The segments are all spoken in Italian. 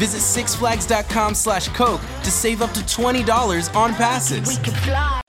Visit sixflags.com slash Coke to save up to $20 on passes.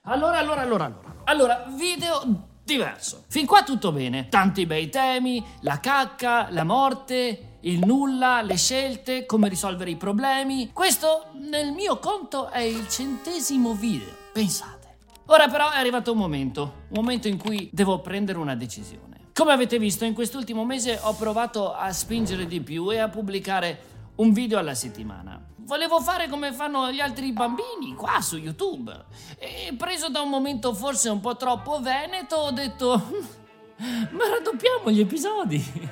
Allora, allora, allora, allora. Allora, video diverso. Fin qua tutto bene. Tanti bei temi, la cacca, la morte, il nulla, le scelte, come risolvere i problemi. Questo, nel mio conto, è il centesimo video. Pensate. Ora però è arrivato un momento, un momento in cui devo prendere una decisione. Come avete visto, in quest'ultimo mese ho provato a spingere di più e a pubblicare un video alla settimana. Volevo fare come fanno gli altri bambini qua su YouTube. E preso da un momento forse un po' troppo veneto, ho detto: Ma raddoppiamo gli episodi.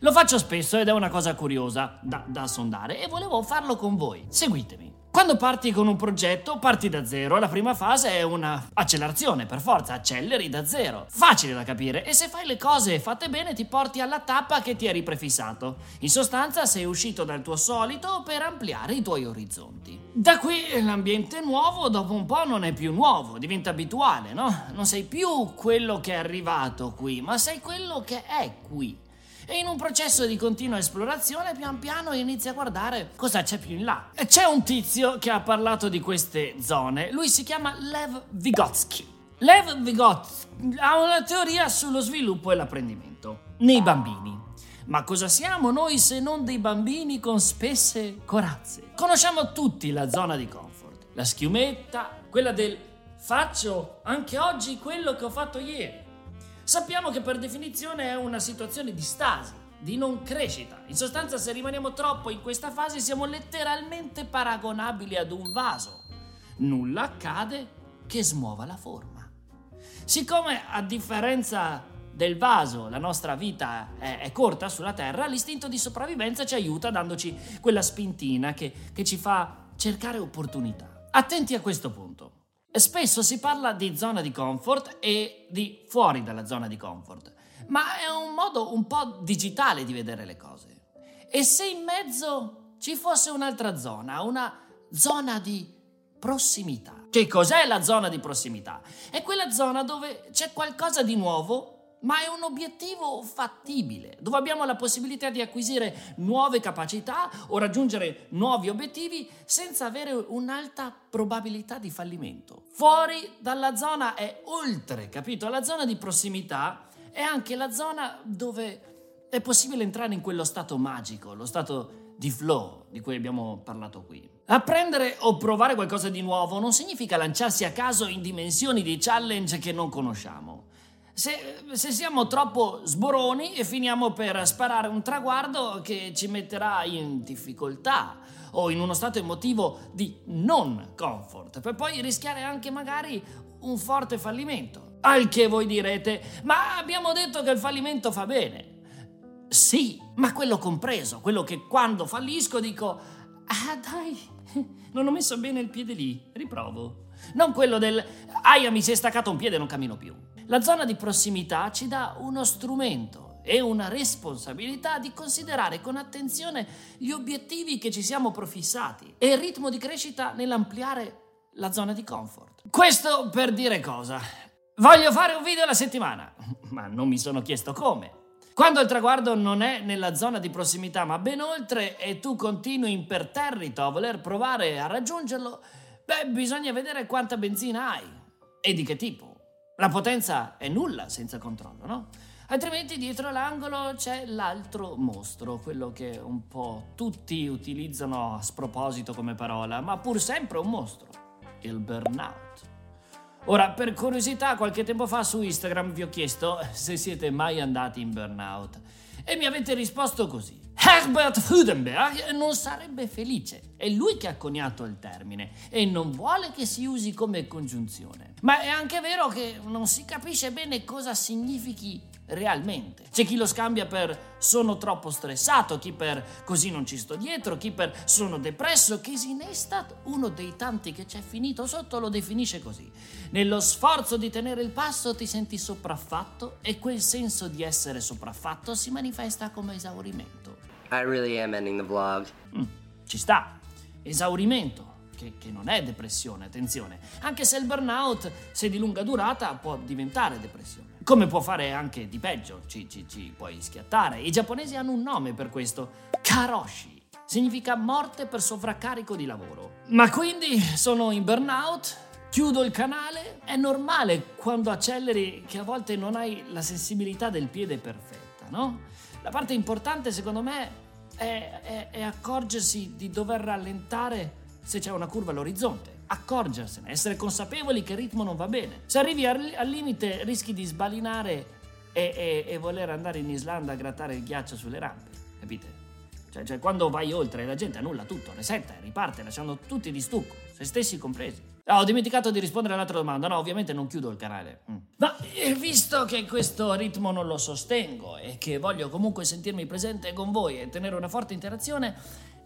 Lo faccio spesso ed è una cosa curiosa da, da sondare e volevo farlo con voi. Seguitemi. Quando parti con un progetto, parti da zero. La prima fase è una accelerazione, per forza, acceleri da zero. Facile da capire e se fai le cose fatte bene ti porti alla tappa che ti eri prefissato. In sostanza sei uscito dal tuo solito per ampliare i tuoi orizzonti. Da qui l'ambiente nuovo dopo un po' non è più nuovo, diventa abituale, no? Non sei più quello che è arrivato qui, ma sei quello che è qui. E in un processo di continua esplorazione, pian piano inizi a guardare cosa c'è più in là. C'è un tizio che ha parlato di queste zone. Lui si chiama Lev Vygotsky. Lev Vygotsky ha una teoria sullo sviluppo e l'apprendimento nei bambini. Ma cosa siamo noi se non dei bambini con spesse corazze? Conosciamo tutti la zona di comfort. La schiumetta, quella del faccio anche oggi quello che ho fatto ieri. Sappiamo che per definizione è una situazione di stasi, di non crescita. In sostanza, se rimaniamo troppo in questa fase, siamo letteralmente paragonabili ad un vaso. Nulla accade che smuova la forma. Siccome, a differenza del vaso, la nostra vita è, è corta sulla Terra, l'istinto di sopravvivenza ci aiuta dandoci quella spintina che, che ci fa cercare opportunità. Attenti a questo punto. Spesso si parla di zona di comfort e di fuori dalla zona di comfort, ma è un modo un po' digitale di vedere le cose. E se in mezzo ci fosse un'altra zona, una zona di prossimità? Che cos'è la zona di prossimità? È quella zona dove c'è qualcosa di nuovo ma è un obiettivo fattibile, dove abbiamo la possibilità di acquisire nuove capacità o raggiungere nuovi obiettivi senza avere un'alta probabilità di fallimento. Fuori dalla zona è oltre, capito? La zona di prossimità è anche la zona dove è possibile entrare in quello stato magico, lo stato di flow di cui abbiamo parlato qui. Apprendere o provare qualcosa di nuovo non significa lanciarsi a caso in dimensioni di challenge che non conosciamo. Se, se, siamo troppo sboroni e finiamo per sparare un traguardo che ci metterà in difficoltà o in uno stato emotivo di non comfort, per poi rischiare anche magari un forte fallimento. Al che voi direte, ma abbiamo detto che il fallimento fa bene. Sì, ma quello compreso, quello che quando fallisco dico, ah dai, non ho messo bene il piede lì, riprovo. Non quello del, aia mi si è staccato un piede non cammino più. La zona di prossimità ci dà uno strumento e una responsabilità di considerare con attenzione gli obiettivi che ci siamo profissati e il ritmo di crescita nell'ampliare la zona di comfort. Questo per dire cosa? Voglio fare un video alla settimana, ma non mi sono chiesto come. Quando il traguardo non è nella zona di prossimità ma ben oltre e tu continui imperterrito a voler provare a raggiungerlo, beh, bisogna vedere quanta benzina hai e di che tipo. La potenza è nulla senza controllo, no? Altrimenti dietro l'angolo c'è l'altro mostro, quello che un po' tutti utilizzano a sproposito come parola, ma pur sempre un mostro, il burnout. Ora, per curiosità, qualche tempo fa su Instagram vi ho chiesto se siete mai andati in burnout e mi avete risposto così. Herbert Freudenberg non sarebbe felice. È lui che ha coniato il termine e non vuole che si usi come congiunzione. Ma è anche vero che non si capisce bene cosa significhi realmente. C'è chi lo scambia per sono troppo stressato, chi per così non ci sto dietro, chi per sono depresso, Casey Neistat, uno dei tanti che c'è finito sotto, lo definisce così. Nello sforzo di tenere il passo ti senti sopraffatto e quel senso di essere sopraffatto si manifesta come esaurimento. I really am ending the vlog. Mm, ci sta. Esaurimento. Che, che, non è depressione, attenzione. Anche se il burnout, se di lunga durata, può diventare depressione. Come può fare anche di peggio, ci, ci, ci puoi schiattare. I giapponesi hanno un nome per questo, karoshi. Significa morte per sovraccarico di lavoro. Ma quindi sono in burnout, chiudo il canale. È normale quando acceleri che a volte non hai la sensibilità del piede perfetta, no? La parte importante secondo me è, è, è accorgersi di dover rallentare se c'è una curva all'orizzonte, accorgersene, essere consapevoli che il ritmo non va bene. Se arrivi al, al limite rischi di sbalinare e, e, e, voler andare in Islanda a grattare il ghiaccio sulle rampe, capite? Cioè, cioè quando vai oltre la gente annulla tutto, resetta e riparte lasciando tutti di stucco, se stessi compresi. Ah, ho dimenticato di rispondere all'altra domanda. No, ovviamente non chiudo il canale. Mm. Ma eh, visto che questo ritmo non lo sostengo e che voglio comunque sentirmi presente con voi e tenere una forte interazione,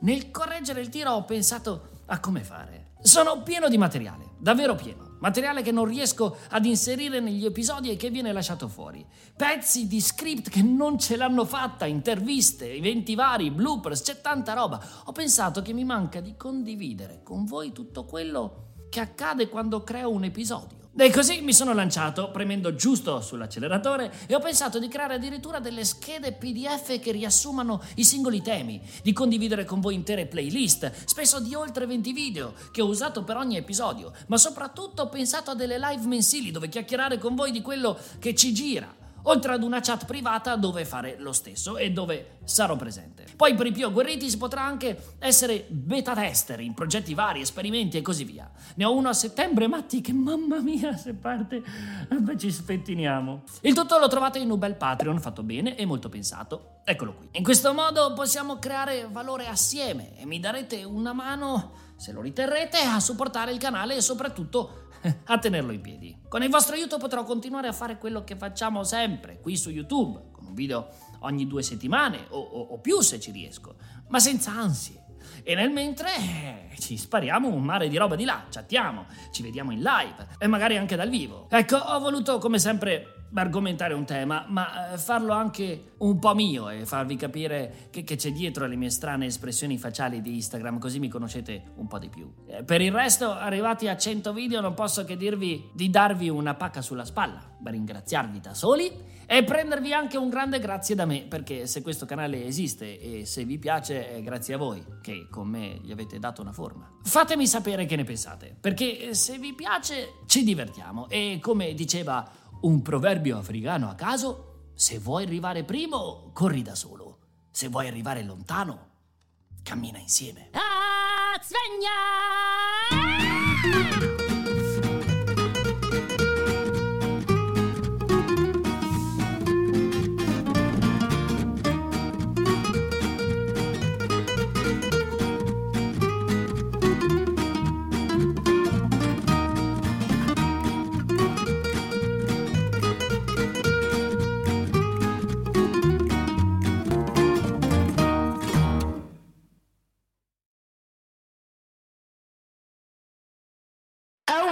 nel correggere il tiro ho pensato a come fare. Sono pieno di materiale, davvero pieno. Materiale che non riesco ad inserire negli episodi e che viene lasciato fuori. Pezzi di script che non ce l'hanno fatta, interviste, eventi vari, bloopers, c'è tanta roba. Ho pensato che mi manca di condividere con voi tutto quello che accade quando creo un episodio. E così mi sono lanciato, premendo giusto sull'acceleratore, e ho pensato di creare addirittura delle schede PDF che riassumano i singoli temi, di condividere con voi intere playlist, spesso di oltre 20 video, che ho usato per ogni episodio, ma soprattutto ho pensato a delle live mensili dove chiacchierare con voi di quello che ci gira oltre ad una chat privata dove fare lo stesso e dove sarò presente. Poi per i più agguerriti si potrà anche essere beta tester in progetti vari, esperimenti e così via. Ne ho uno a settembre, Matti, che mamma mia, se parte, beh, ci spettiniamo. Il tutto lo trovate in un bel Patreon fatto bene e molto pensato. Eccolo qui. In questo modo possiamo creare valore assieme e mi darete una mano, se lo riterrete, a supportare il canale e soprattutto a tenerlo in piedi. Con il vostro aiuto potrò continuare a fare quello che facciamo sempre qui su YouTube, con un video ogni due settimane o, o, o più se ci riesco, ma senza ansie. E nel mentre eh, ci spariamo un mare di roba di là, chattiamo, ci vediamo in live e magari anche dal vivo. Ecco, ho voluto come sempre argomentare un tema, ma eh, farlo anche un po' mio e farvi capire che, che, c'è dietro alle mie strane espressioni facciali di Instagram, così mi conoscete un po' di più. Eh, per il resto, arrivati a 100 video, non posso che dirvi di darvi una pacca sulla spalla, ringraziarvi da soli e prendervi anche un grande grazie da me, perché se questo canale esiste e se vi piace è grazie a voi che con me gli avete dato una forma. Fatemi sapere che ne pensate, perché se vi piace ci divertiamo e come diceva un proverbio africano a caso, se vuoi arrivare primo, corri da solo. Se vuoi arrivare lontano, cammina insieme. Ah, sveglia!